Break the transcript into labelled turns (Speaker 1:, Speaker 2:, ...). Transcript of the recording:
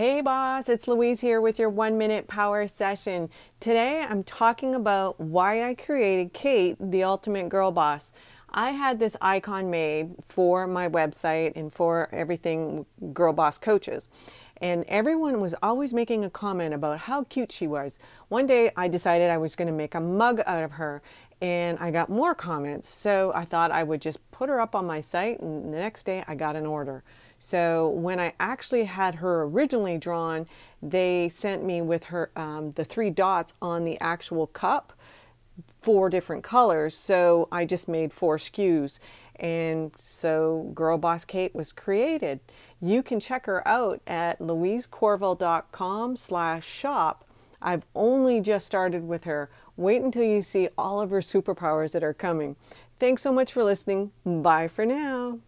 Speaker 1: Hey boss, it's Louise here with your one minute power session. Today I'm talking about why I created Kate, the ultimate girl boss. I had this icon made for my website and for everything Girl Boss coaches. And everyone was always making a comment about how cute she was. One day I decided I was going to make a mug out of her and I got more comments. So I thought I would just put her up on my site, and the next day I got an order. So when I actually had her originally drawn, they sent me with her um, the three dots on the actual cup, four different colors. So I just made four SKUs, and so Girl Boss Kate was created. You can check her out at louisecorville.com/shop. I've only just started with her. Wait until you see all of her superpowers that are coming. Thanks so much for listening. Bye for now.